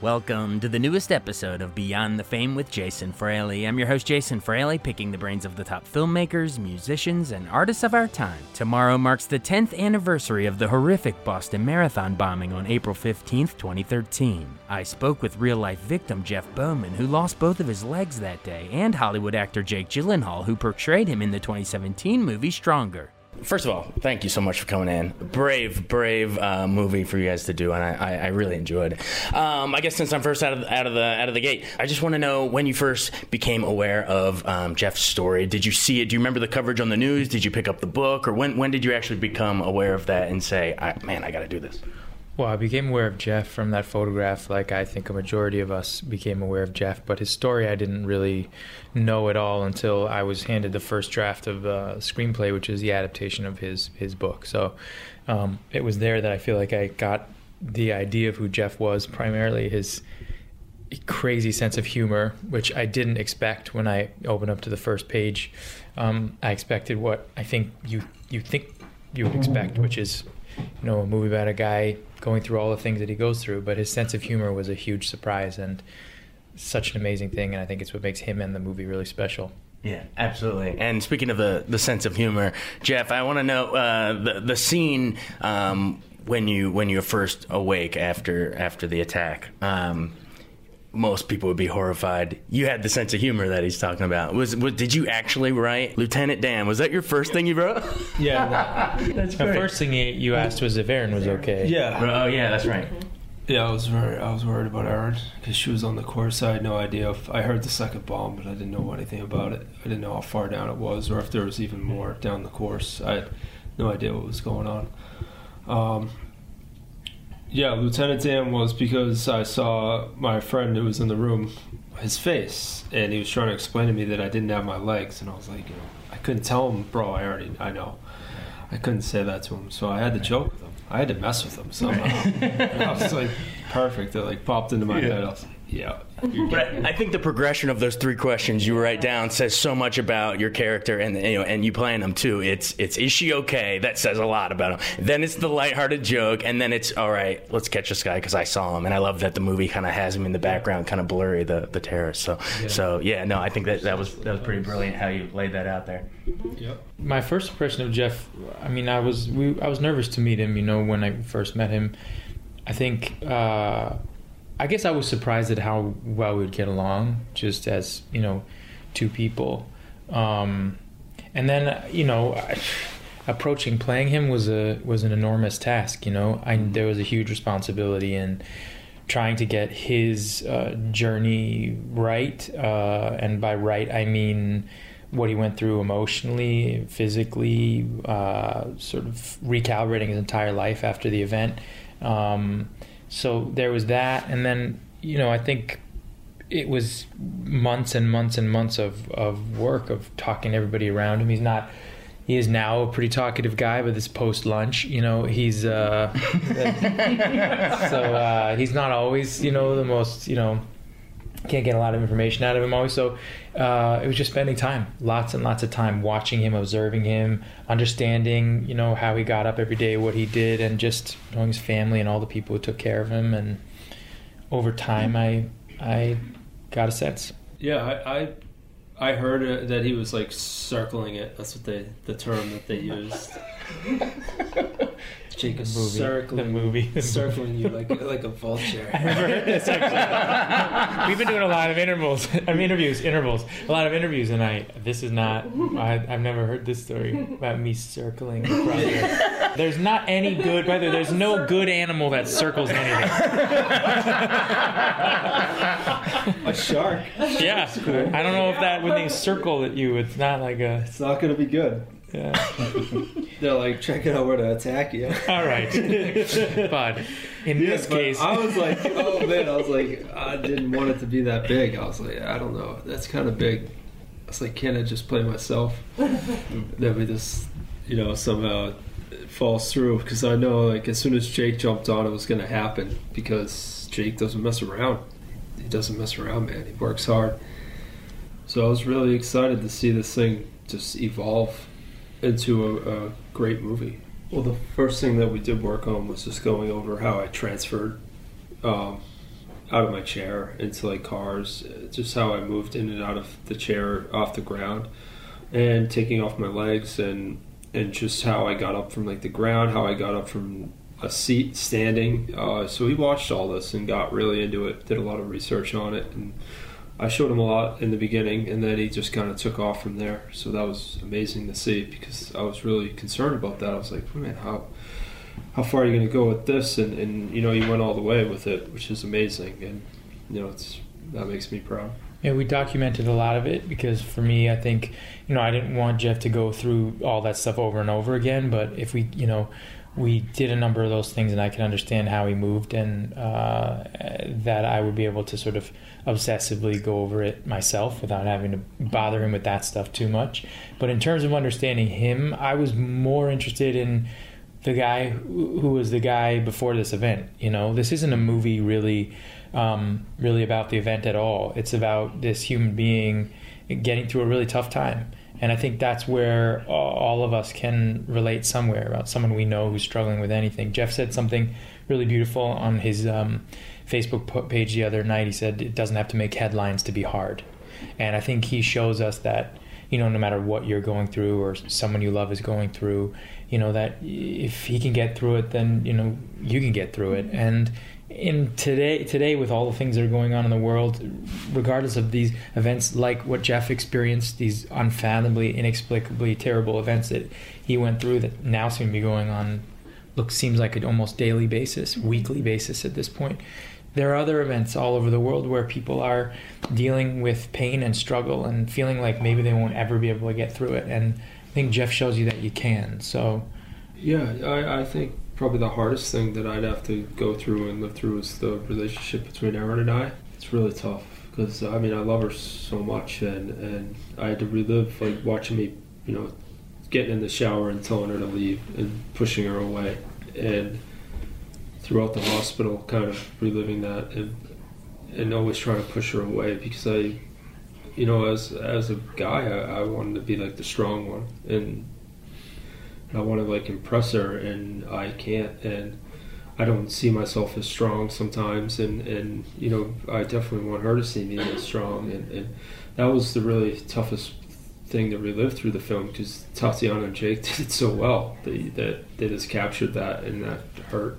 Welcome to the newest episode of Beyond the Fame with Jason Fraley. I'm your host, Jason Fraley, picking the brains of the top filmmakers, musicians, and artists of our time. Tomorrow marks the 10th anniversary of the horrific Boston Marathon bombing on April 15, 2013. I spoke with real life victim Jeff Bauman, who lost both of his legs that day, and Hollywood actor Jake Gyllenhaal, who portrayed him in the 2017 movie Stronger. First of all, thank you so much for coming in. Brave, brave uh, movie for you guys to do, and I, I, I really enjoyed. Um, I guess since I'm first out of out of the out of the gate, I just want to know when you first became aware of um, Jeff's story. Did you see it? Do you remember the coverage on the news? Did you pick up the book, or when when did you actually become aware of that and say, I, "Man, I got to do this"? Well, I became aware of Jeff from that photograph, like I think a majority of us became aware of Jeff. But his story, I didn't really know at all until I was handed the first draft of the screenplay, which is the adaptation of his his book. So um, it was there that I feel like I got the idea of who Jeff was, primarily his crazy sense of humor, which I didn't expect when I opened up to the first page. Um, I expected what I think you you think you would expect, which is you know a movie about a guy going through all the things that he goes through. But his sense of humor was a huge surprise and such an amazing thing, and I think it's what makes him and the movie really special. Yeah, absolutely. And speaking of the, the sense of humor, Jeff, I want to know uh, the the scene um, when you when you're first awake after after the attack. Um, most people would be horrified. You had the sense of humor that he's talking about. Was, was did you actually write Lieutenant Dan? Was that your first thing you wrote? Yeah, That's the first thing you- you asked was if Erin was okay. Yeah, Oh yeah, that's right. yeah. I was very, I was worried about Erin because she was on the course. I had no idea if I heard the second bomb, but I didn't know anything about it. I didn't know how far down it was, or if there was even more down the course. I had no idea what was going on. Um, yeah, Lieutenant Dan was because I saw my friend who was in the room, his face, and he was trying to explain to me that I didn't have my legs, and I was like, you know, I couldn't tell him, bro. I already, I know. I couldn't say that to him, so I had to joke with him. I had to mess with him somehow. and I was like, perfect. It like popped into my head. I was like, yeah. But I I think the progression of those three questions you write down says so much about your character and you know and you playing them too. It's it's is she okay? That says a lot about him. Then it's the lighthearted joke, and then it's all right. Let's catch this guy because I saw him, and I love that the movie kind of has him in the background, kind of blurry the the terrorist. So so yeah, no, I think that that was that was pretty brilliant how you laid that out there. Yep. my first impression of Jeff, I mean, I was we, I was nervous to meet him. You know, when I first met him, I think uh, I guess I was surprised at how well we'd get along, just as you know, two people. Um, and then you know, approaching playing him was a was an enormous task. You know, I there was a huge responsibility in trying to get his uh, journey right, uh, and by right I mean what he went through emotionally, physically, uh, sort of recalibrating his entire life after the event. Um, so there was that, and then you know I think it was months and months and months of, of work of talking to everybody around him. He's not. He is now a pretty talkative guy, but this post lunch, you know, he's uh, so uh, he's not always, you know, the most, you know, can't get a lot of information out of him always. So uh, it was just spending time, lots and lots of time watching him, observing him, understanding, you know, how he got up every day, what he did, and just knowing his family and all the people who took care of him. And over time, I I got a sense. Yeah, I, I I heard uh, that he was like circling it. That's what they the term that they used. Jake is The movie. circling, The movie. circling you like like a vulture. It's actually- We've been doing a lot of intervals, I mean interviews, intervals, a lot of interviews, and I. This is not. I, I've never heard this story about me circling. the- There's not any good. Brother, there's no good animal that circles anything. a shark. Yeah, I don't know if that when they circle at you, it's not like a. It's not gonna be good. Yeah. They're like checking out where to attack you. All right, but in Yeah, this but case, I was like, oh man, I was like, I didn't want it to be that big. I was like, I don't know, that's kind of big. I was like, can't I just play myself? then we just, you know, somehow it falls through because I know like as soon as Jake jumped on, it was going to happen because Jake doesn't mess around. He doesn't mess around, man. He works hard. So I was really excited to see this thing just evolve into a, a great movie. Well, the first thing that we did work on was just going over how I transferred um, out of my chair into like cars, just how I moved in and out of the chair off the ground, and taking off my legs, and and just how I got up from like the ground, how I got up from a seat standing. Uh, so he watched all this and got really into it, did a lot of research on it, and I showed him a lot in the beginning, and then he just kind of took off from there. So that was amazing to see because I was really concerned about that. I was like, man, how how far are you going to go with this? And, and you know, he went all the way with it, which is amazing, and you know, it's that makes me proud. Yeah, we documented a lot of it because for me, I think, you know, I didn't want Jeff to go through all that stuff over and over again. But if we, you know, we did a number of those things and I can understand how he moved and uh, that I would be able to sort of obsessively go over it myself without having to bother him with that stuff too much. But in terms of understanding him, I was more interested in the guy who was the guy before this event. You know, this isn't a movie really, um, really about the event at all. It's about this human being getting through a really tough time. And I think that's where uh, all of us can relate somewhere about someone we know who's struggling with anything. Jeff said something really beautiful on his um, Facebook page the other night. He said it doesn't have to make headlines to be hard. And I think he shows us that, you know, no matter what you're going through or someone you love is going through, you know, that if he can get through it, then, you know, you can get through it. And in today today with all the things that are going on in the world regardless of these events like what jeff experienced these unfathomably inexplicably terrible events that he went through that now seem to be going on look seems like an almost daily basis weekly basis at this point. There are other events all over the world where people are dealing with pain and struggle and feeling like maybe they won't ever be able to get through it. And i think jeff shows you that you can. So Yeah, I, I think probably the hardest thing that I'd have to go through and live through is the relationship between Erin and I. It's really tough because I mean I love her so much, and and I had to relive like watching me, you know, getting in the shower and telling her to leave and pushing her away, and throughout the hospital, kind of reliving that and and always trying to push her away because I, you know, as as a guy, I, I wanted to be like the strong one and. I want to like impress her, and I can't, and I don't see myself as strong sometimes, and and you know I definitely want her to see me as strong, and, and that was the really toughest thing to relive through the film because Tatiana and Jake did it so well that that they just captured that, and that hurt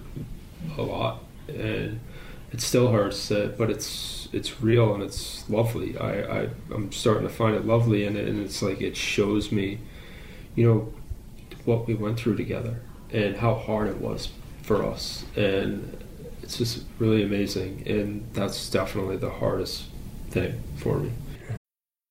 a lot, and it still hurts, uh, but it's it's real and it's lovely. I, I I'm starting to find it lovely, and, and it's like it shows me, you know what we went through together and how hard it was for us. And it's just really amazing. And that's definitely the hardest thing for me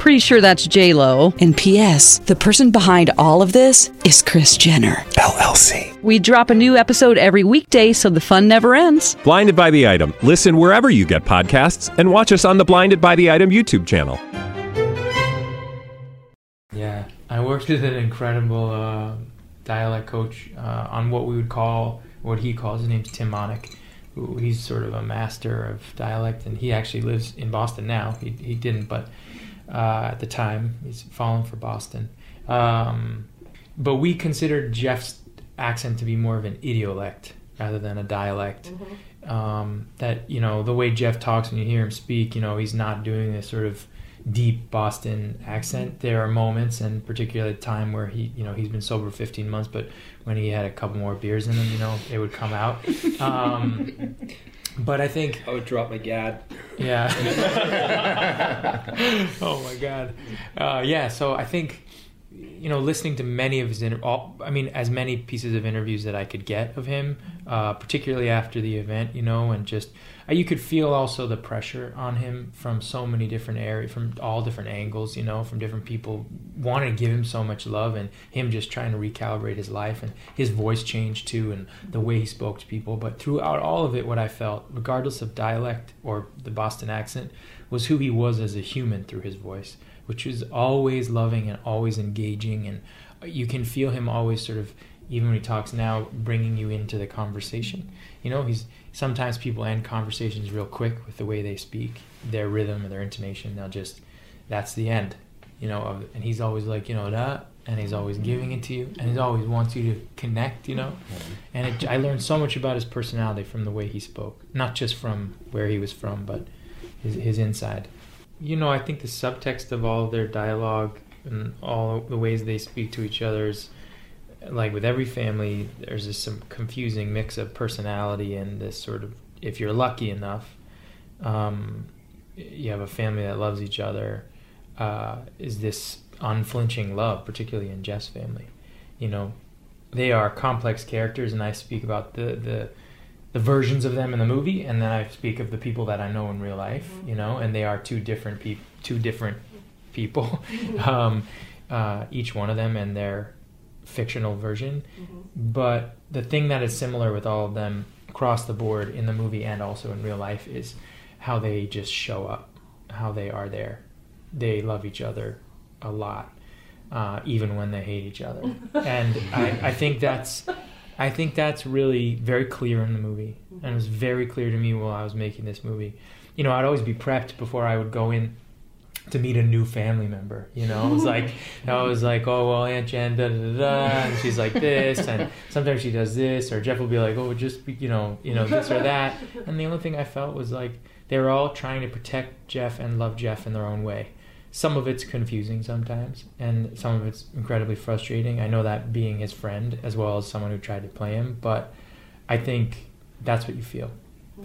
Pretty sure that's J Lo. And P.S. The person behind all of this is Kris Jenner LLC. We drop a new episode every weekday, so the fun never ends. Blinded by the item. Listen wherever you get podcasts, and watch us on the Blinded by the Item YouTube channel. Yeah, I worked with an incredible uh, dialect coach uh, on what we would call, what he calls, his name's Tim Monich. Who, he's sort of a master of dialect, and he actually lives in Boston now. He, he didn't, but uh, at the time, he's fallen for Boston. Um, but we considered Jeff's accent to be more of an idiolect rather than a dialect. Um, that you know the way Jeff talks when you hear him speak, you know he's not doing this sort of deep Boston accent. There are moments, and particularly at the time where he, you know, he's been sober 15 months, but when he had a couple more beers in him, you know, it would come out. Um, but I think I would drop my gad. yeah. oh my god. Uh, yeah. So I think, you know, listening to many of his, inter- all, I mean, as many pieces of interviews that I could get of him, uh, particularly after the event, you know, and just uh, you could feel also the pressure on him from so many different areas, from all different angles, you know, from different people wanting to give him so much love, and him just trying to recalibrate his life, and his voice changed too, and the way he spoke to people. But throughout all of it, what I felt, regardless of dialect or the Boston accent, was who he was as a human through his voice, which is always loving and always engaging, and you can feel him always sort of even when he talks now, bringing you into the conversation. You know, he's sometimes people end conversations real quick with the way they speak, their rhythm and their intonation. They'll just, that's the end. You know, of, and he's always like, you know, that, uh, and he's always giving it to you, and he always wants you to connect. You know, and it, I learned so much about his personality from the way he spoke, not just from where he was from, but his his inside. You know, I think the subtext of all of their dialogue and all the ways they speak to each other is like with every family, there's this some confusing mix of personality and this sort of, if you're lucky enough, um, you have a family that loves each other, uh, is this unflinching love, particularly in Jeff's family. You know, they are complex characters, and I speak about the, the, the versions of them in the movie, and then I speak of the people that I know in real life, you know, and they are two different people, two different people, um, uh, each one of them and their fictional version. But the thing that is similar with all of them across the board in the movie and also in real life is how they just show up, how they are there. They love each other a lot, uh, even when they hate each other. and I, I think that's. I think that's really very clear in the movie, mm-hmm. and it was very clear to me while I was making this movie. You know, I'd always be prepped before I would go in to meet a new family member. You know, it was like I was like, oh well, Aunt Jen, da da da, da and she's like this, and sometimes she does this, or Jeff will be like, oh, just be, you know, you know this or that. And the only thing I felt was like they were all trying to protect Jeff and love Jeff in their own way. Some of it's confusing sometimes, and some of it's incredibly frustrating. I know that being his friend as well as someone who tried to play him, but I think that's what you feel,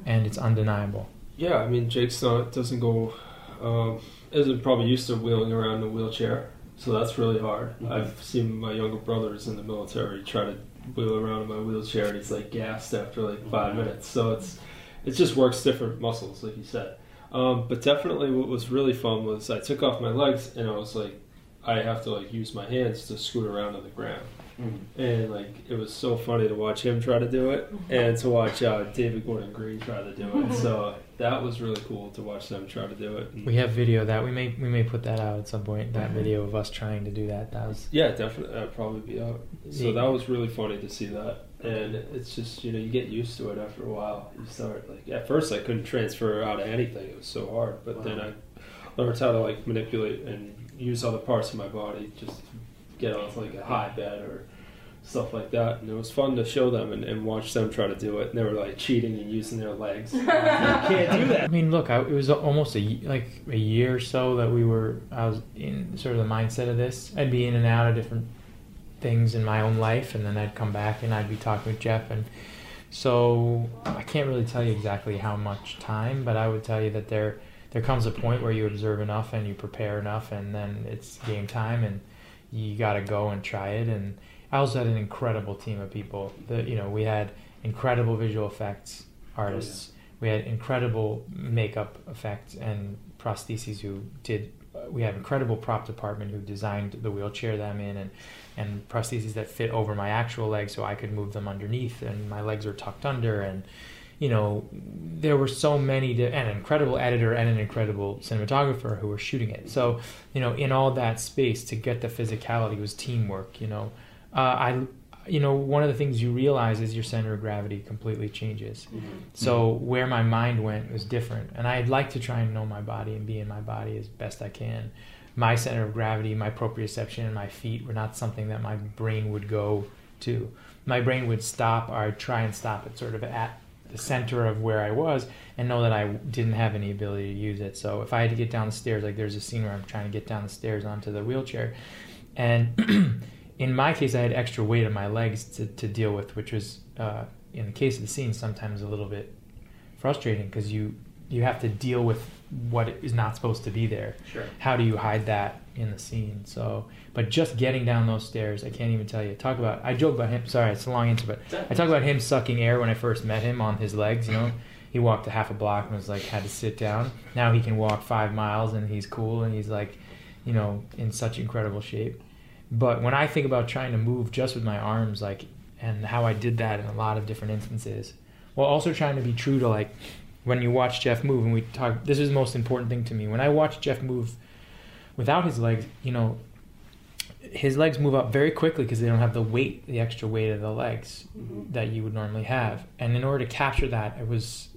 and it's undeniable. Yeah, I mean, Jake's not doesn't go um, isn't probably used to wheeling around in a wheelchair, so that's really hard. I've seen my younger brothers in the military try to wheel around in my wheelchair, and he's like gassed after like five minutes. So it's it just works different muscles, like you said. Um, but definitely, what was really fun was I took off my legs, and I was like, I have to like use my hands to scoot around on the ground. And like it was so funny to watch him try to do it, and to watch uh, David Gordon Green try to do it. So that was really cool to watch them try to do it. And We have video of that we may we may put that out at some point. That video of us trying to do that. That was yeah, definitely that'd probably be out. So that was really funny to see that, and it's just you know you get used to it after a while. You start like at first I couldn't transfer out of anything; it was so hard. But then I learned how to like manipulate and use other parts of my body just to get off like a high bed or stuff like that. And it was fun to show them and, and watch them try to do it. And they were like cheating and using their legs. you can't do that. I mean, look, I, it was almost a ye- like a year or so that we were. I was in sort of the mindset of this. I'd be in and out of different things in my own life, and then I'd come back and I'd be talking with Jeff, and so I can't really tell you exactly how much time, but I would tell you that there there comes a point where you observe enough and you prepare enough, and then it's game time, and you got to go and try it. And I also had an incredible team of people. That you know, we had incredible visual effects artists. Oh, we had incredible makeup effects and prostheses who did we have incredible prop department who designed the wheelchair that I'm in and and prostheses that fit over my actual legs so I could move them underneath and my legs are tucked under and you know there were so many and an incredible editor and an incredible cinematographer who were shooting it. So you know in all that space to get the physicality was teamwork you know. Uh, I you know one of the things you realize is your center of gravity completely changes mm-hmm. so where my mind went was different and i'd like to try and know my body and be in my body as best i can my center of gravity, my proprioception, and my feet were not something that my brain would go to. My brain would stop, or I'd try and stop it sort of at the center of where I was and know that I didn't have any ability to use it. So if I had to get down the stairs, like there's a scene where I'm trying to get down the stairs onto the wheelchair, and in my case, I had extra weight on my legs to, to deal with, which was, uh, in the case of the scene, sometimes a little bit frustrating because you you have to deal with what is not supposed to be there. Sure. How do you hide that in the scene? So, but just getting down those stairs, I can't even tell you. Talk about. I joke about him. Sorry, it's a long answer, but I talk about him sucking air when I first met him on his legs. You know, he walked a half a block and was like had to sit down. Now he can walk five miles and he's cool and he's like, you know, in such incredible shape. But when I think about trying to move just with my arms, like, and how I did that in a lot of different instances, while also trying to be true to like when you watch Jeff move, and we talk, this is the most important thing to me. When I watch Jeff move without his legs, you know, his legs move up very quickly because they don't have the weight, the extra weight of the legs mm-hmm. that you would normally have. And in order to capture that, it was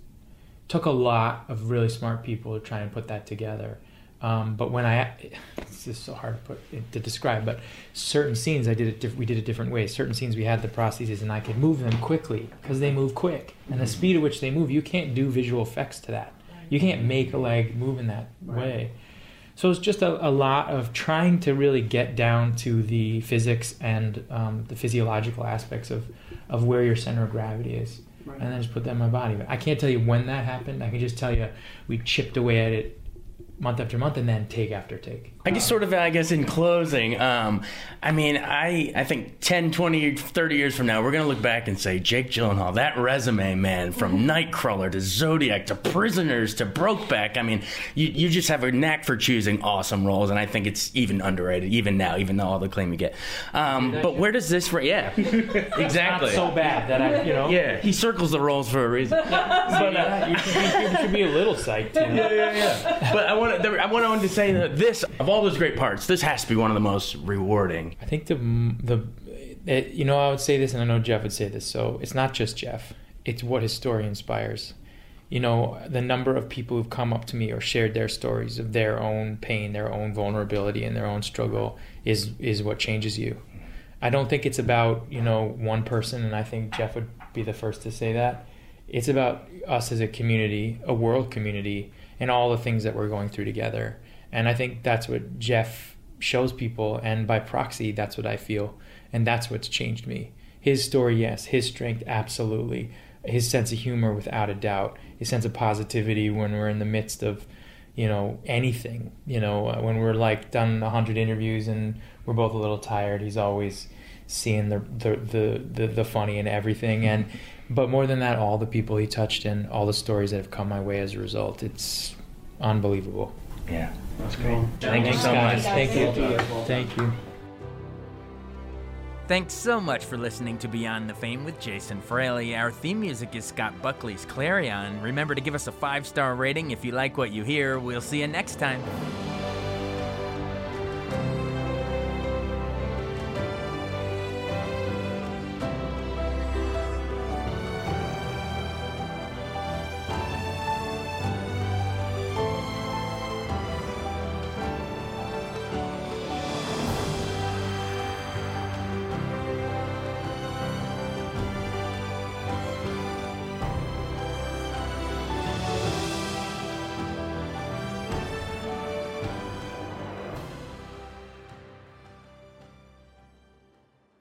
took a lot of really smart people to try and put that together. Um, but when I, it's just so hard to put to describe. But certain scenes, I did it. we did it different ways. Certain scenes, we had the prostheses, and I could move them quickly because they move quick, and the mm-hmm. speed at which they move, you can't do visual effects to that. You can't make a leg move in that right. way. So it's just a, a, lot of trying to really get down to the physics and um, the physiological aspects of, of where your center of gravity is. Right. And then just put that in my body. I can't tell you when that happened. I can just tell you we chipped away at it month after month and then take after take. I guess sort of I guess in closing, um, I mean, I I think 10, 20, 30 years from now, we're going to look back and say Jake Gyllenhaal, that resume, man, from mm-hmm. Nightcrawler to Zodiac to Prisoners to Brokeback. I mean, you you just have a knack for choosing awesome roles and I think it's even underrated even now, even though all the claim you get. Um, but where does this yeah. exactly. so bad that I, you know. Yeah, he circles the roles for a reason. but uh, you, should be, you should be a little psyched. You know? Yeah, yeah, yeah. But I want I wanted to say that this, of all those great parts, this has to be one of the most rewarding. I think the the, it, you know, I would say this, and I know Jeff would say this. So it's not just Jeff; it's what his story inspires. You know, the number of people who've come up to me or shared their stories of their own pain, their own vulnerability, and their own struggle is is what changes you. I don't think it's about you know one person, and I think Jeff would be the first to say that. It's about us as a community, a world community and all the things that we're going through together. And I think that's what Jeff shows people, and by proxy, that's what I feel, and that's what's changed me. His story, yes, his strength, absolutely. His sense of humor, without a doubt. His sense of positivity when we're in the midst of, you know, anything. You know, uh, when we're like done a hundred interviews and we're both a little tired, he's always seeing the the the the, the funny in everything and but more than that, all the people he touched and all the stories that have come my way as a result. It's unbelievable. Yeah, that's great. Thank you so much. Thank you. Thank you. Thanks so much for listening to Beyond the Fame with Jason Fraley. Our theme music is Scott Buckley's Clarion. Remember to give us a five star rating if you like what you hear. We'll see you next time.